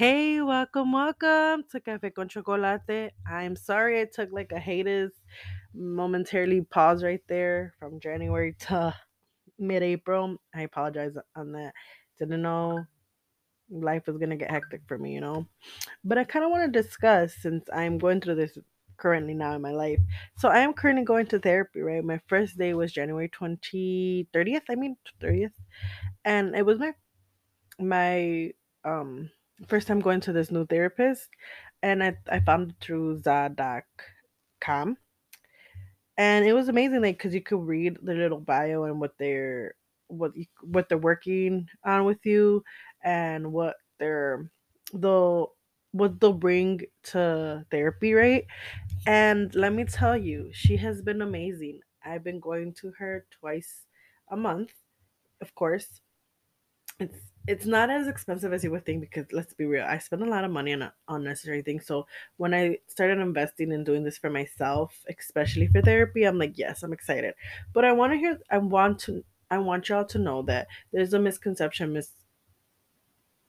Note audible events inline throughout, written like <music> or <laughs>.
Hey, welcome, welcome to Cafe con Chocolate. I'm sorry I took like a hiatus, momentarily pause right there from January to mid April. I apologize on that. Didn't know life was gonna get hectic for me, you know. But I kind of want to discuss since I'm going through this currently now in my life. So I am currently going to therapy, right? My first day was January 20, 30th, I mean 30th. And it was my my um first time going to this new therapist and I, I found it through za.com and it was amazing like because you could read their little bio and what they're what what they're working on with you and what they're they'll what they'll bring to therapy right? And let me tell you she has been amazing. I've been going to her twice a month of course. It's it's not as expensive as you would think because let's be real, I spend a lot of money on unnecessary things. So when I started investing and doing this for myself, especially for therapy, I'm like, yes, I'm excited. But I want to hear I want to I want y'all to know that there's a misconception mis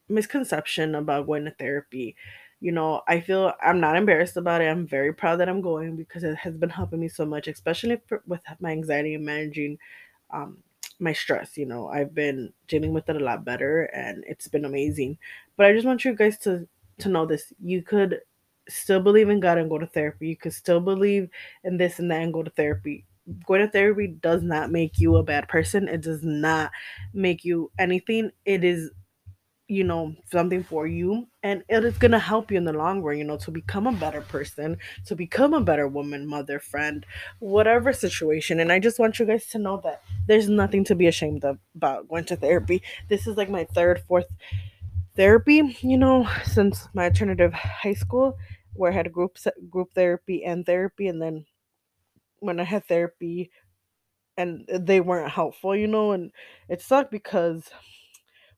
misconception about going to therapy. You know, I feel I'm not embarrassed about it. I'm very proud that I'm going because it has been helping me so much, especially for, with my anxiety and managing um, my stress. You know, I've been dealing with it a lot better, and it's been amazing. But I just want you guys to to know this: you could still believe in God and go to therapy. You could still believe in this and that and go to therapy. Going to therapy does not make you a bad person. It does not make you anything. It is you know something for you and it is going to help you in the long run you know to become a better person to become a better woman mother friend whatever situation. And i just want you guys to know that there's nothing to be ashamed of about going to therapy. This is like my third fourth therapy you know since my alternative high school where i had group group therapy and therapy and then when i had therapy and they weren't helpful you know and it sucked because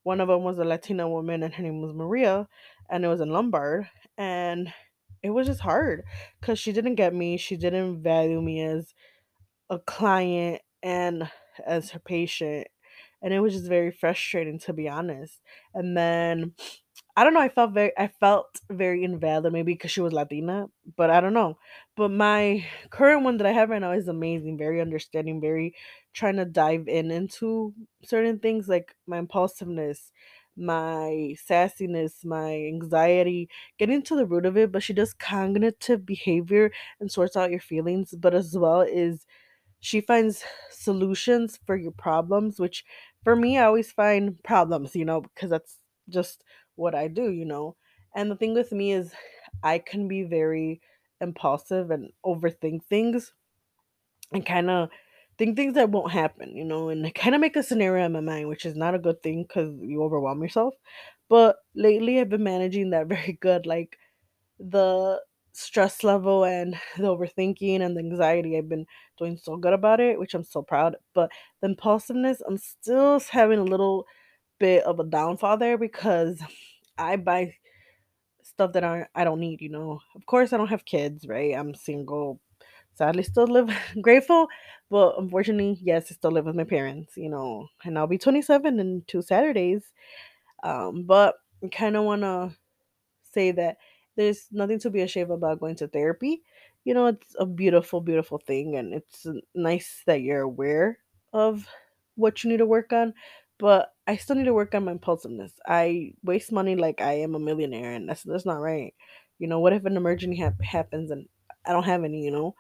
one of them was a Latina woman, and her name was Maria, and it was in Lombard, and it was just hard because she didn't get me. She didn't value me as a client and as her patient, and it was just very frustrating to be honest. And then I don't know. I felt very, I felt very invalid, maybe because she was Latina, but I don't know. But my current one that I have right now is amazing, very understanding, very trying to dive in into certain things like my impulsiveness, my sassiness, my anxiety, getting to the root of it. But she does cognitive behavior and sorts out your feelings, but as well is she finds solutions for your problems, which for me, I always find problems, you know, because that's just what I do, you know. And the thing with me is, I can be very impulsive and overthink things and kind of think things that won't happen, you know, and <laughs> kind of make a scenario in my mind, which is not a good thing because you overwhelm yourself. But lately, I've been managing that <laughs> very good. Like, the stress level and <laughs> the overthinking and the anxiety i've been doing so good about it which i'm so proud but the impulsiveness i'm still having a little bit of a downfall there because i buy stuff that I, I don't need you know of course i don't have kids right i'm single sadly still live <laughs> grateful but unfortunately yes i still live with my parents you know and i'll be 27 in two saturdays um but i kind of want to say that there's nothing to be ashamed about going to therapy. You know, it's a beautiful, beautiful thing, and it's nice that you're aware of what you need to work on. But I still need to work on my impulsiveness. I waste money like I am a millionaire, and that's that's not right. You know, what if an emergency hap- happens and I don't have any? You know,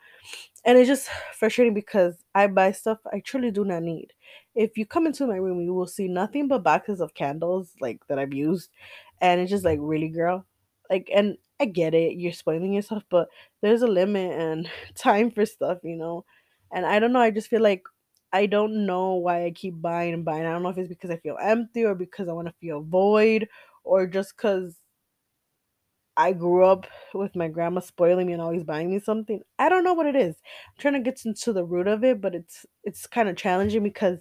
and it's just frustrating because I buy stuff I truly do not need. If you come into my room, you will see nothing but boxes of candles like that I've used, and it's just like really, girl, like. And I get it, you're spoiling yourself, but there's a limit and <laughs> time for stuff, you know. And I don't know. I just feel like I don't know why I keep buying and buying. I don't know if it's because I feel empty or because I want to feel void or just because I grew up with my grandma spoiling me and always buying me something. I don't know what it is. I'm trying to get into the root of it, but it's it's kind of challenging because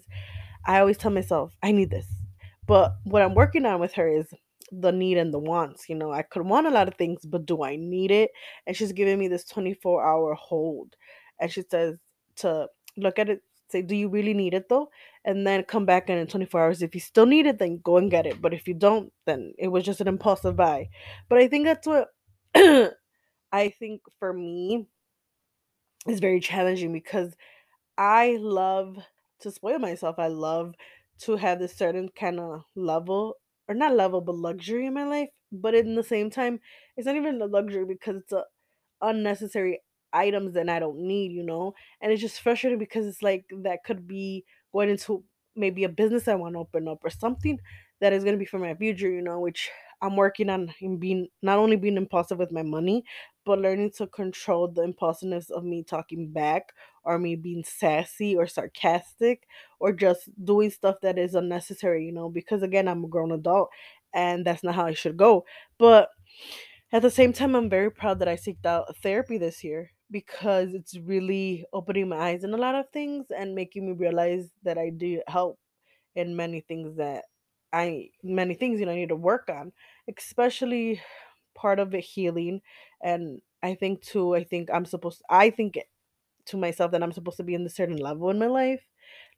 I always tell myself I need this. But what I'm working on with her is the need and the wants. You know, I could want a lot of things, but do I need it? And she's giving me this 24 hour hold. And she says to look at it say, "Do you really need it though?" And then come back in in 24 hours. If you still need it, then go and get it. But if you don't, then it was just an impulsive buy. But I think that's what <clears throat> I think for me is very challenging because I love to spoil myself. I love to have this certain kind of level, or not level, but luxury in my life. But in the same time, it's not even a luxury because it's a unnecessary items that I don't need, you know? And it's just frustrating because it's like that could be going into maybe a business I want to open up or something that is going to be for my future, you know, which I'm working on in being not only being impulsive with my money, but learning to control the impulsiveness of me talking back or me being sassy or sarcastic or just doing stuff that is unnecessary, you know, because again, I'm a grown adult and that's not how I should go. But at the same time, I'm very proud that I seeked out therapy this year because it's really opening my eyes in a lot of things and making me realize that I do help in many things that I many things you know I need to work on, especially part of it healing. And I think too, I think I'm supposed I think to myself that I'm supposed to be in a certain level in my life.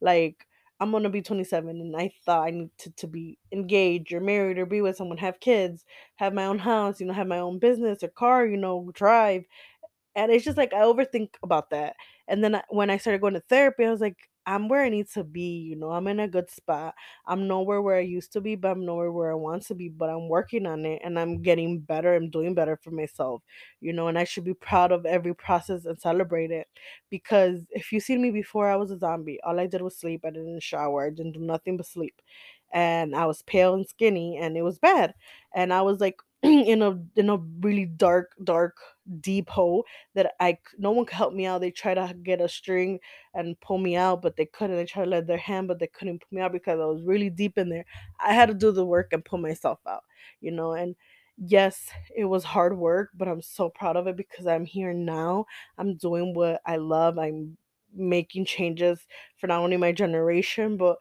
Like I'm gonna be 27 and I thought I need to, to be engaged or married or be with someone, have kids, have my own house, you know, have my own business or car, you know, drive. And it's just like I overthink about that. And then uh, when I started going to therapy, I was like, I'm where I need to be. You know, I'm in a good spot. I'm nowhere where I used to be, but I'm nowhere where I want to be. But I'm working on it and I'm getting better. I'm doing better for myself, you know, and I should be proud of every process and celebrate it. Because if you seen me before, I was a zombie. All I did was sleep. I didn't shower. I didn't do nothing but sleep. And I was pale and skinny and it was bad. And I was like, <clears throat> in a in a really dark dark deep hole that i no one could help me out. They tried to get a string and pull me out, but they couldn't. They tried to let their hand, but they couldn't pull me out because I was really deep in there. I had to do the work and pull myself out, you know. And yes, it was hard work, but I'm so proud of it because I'm here now. I'm doing what I love. I'm making changes for not only my generation, but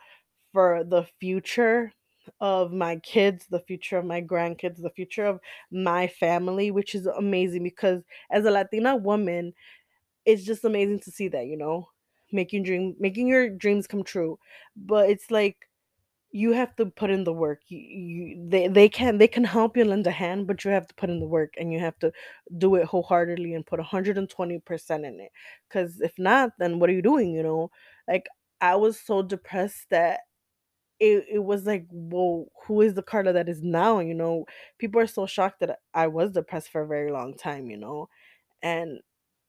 for the future of my kids, the future of my grandkids, the future of my family, which is amazing because as a Latina woman, it's just amazing to see that, you know, making dream making your dreams come true. But it's like you have to put in the work. You, you they they can they can help you lend a hand, but you have to put in the work and you have to do it wholeheartedly and put 120% in it. Cuz if not, then what are you doing, you know? Like I was so depressed that it it was like, "Well, who is the Carla that is now?" You know? People are so shocked that I was depressed for a very long time, you know? And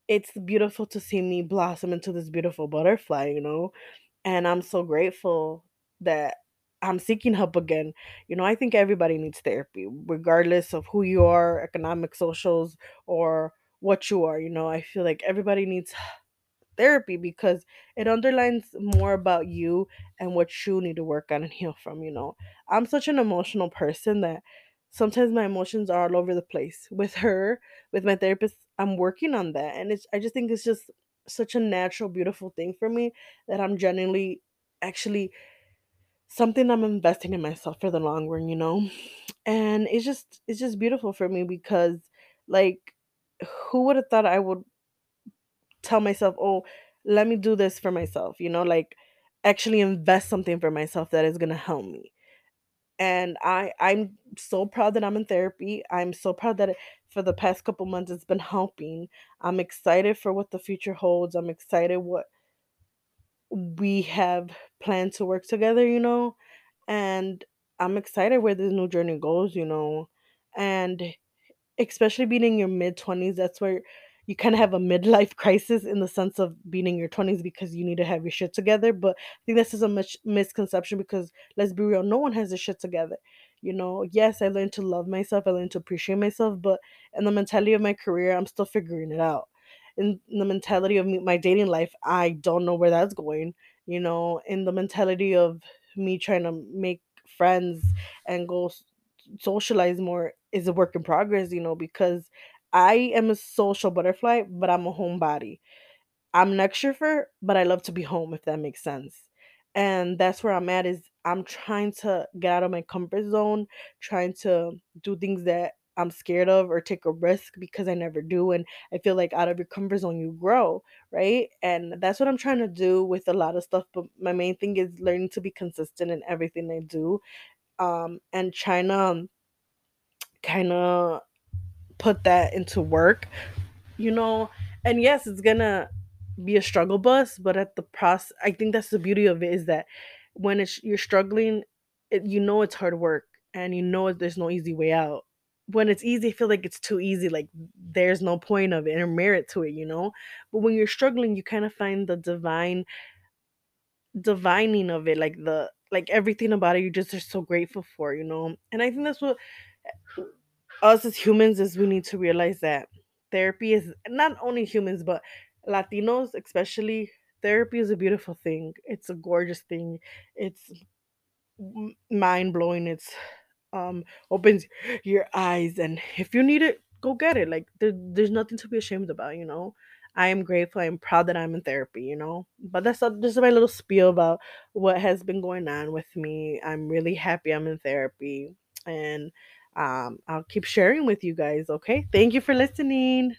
it's beautiful to see me blossom into this beautiful butterfly, you know? And I'm so grateful that I'm seeking help again. You know, I think everybody needs therapy, regardless of who you are, economic, socials, or what you are, you know? I feel like everybody needs therapy because it underlines more about you and what you need to work on and heal from, you know. I'm such an emotional person that sometimes my emotions are all over the place. With her, with my therapist, I'm working on that and it's I just think it's just such a natural beautiful thing for me that I'm genuinely actually something I'm investing in myself for the long run, you know. And it's just it's just beautiful for me because like who would have thought I would tell myself, "Oh, let me do this for myself," you know, like actually invest something for myself that is going to help me. And I I'm so proud that I'm in therapy. I'm so proud that for the past couple months it's been helping. I'm excited for what the future holds. I'm excited what we have planned to work together, you know, and I'm excited where this new journey goes, you know. And Especially being in your mid-20s, that's where you kinda have a midlife <laughs> crisis in the sense of being in your 20s because you need to have your shit together, but I think this is a much misconception because let's be real, no one has their shit together, you know? Yes, I learned to love myself, I learned to appreciate myself, but in the mentality of my career, I'm still figuring it out. In the mentality of my dating life, I don't know where that's going, you know? In the mentality of me trying to make friends and go socialize more is a work in progress, you know, because I am a social butterfly, but I'm a homebody. I'm an extrovert, but I love to be home, if that makes sense. And that's where I'm at is I'm trying to get out of my comfort zone, trying to do things that I'm scared of or take a risk because I never do. And I feel like out of your comfort zone, you grow, right? And that's what I'm trying to do with a lot of stuff. But my main thing is learning to be consistent in everything I do um, and trying to kind of put that into work, you know. And yes, it's gonna be a struggle bus, but at the process, I think that's the beauty of it is that when it's you're struggling, it, you know it's hard work and you know there's no easy way out. When it's easy, I feel like it's too easy, like there's no point of it or merit to it, you know. But when you're struggling, you kind of find the divine divining of it, like the like everything about it, you just are so grateful for, you know. And I think that's what us as humans is we need to realize that therapy is not only humans but Latinos especially therapy is a beautiful thing. It's a gorgeous thing. It's mind blowing. It's um opens your eyes and if you need it, go get it. Like there, there's nothing to be ashamed about, you know. I am grateful. I'm proud that I'm in therapy, you know. But that's a, just my little spiel about what has been going on with me. I'm really happy I'm in therapy and um, I'll keep sharing with you guys. Okay. Thank you for listening.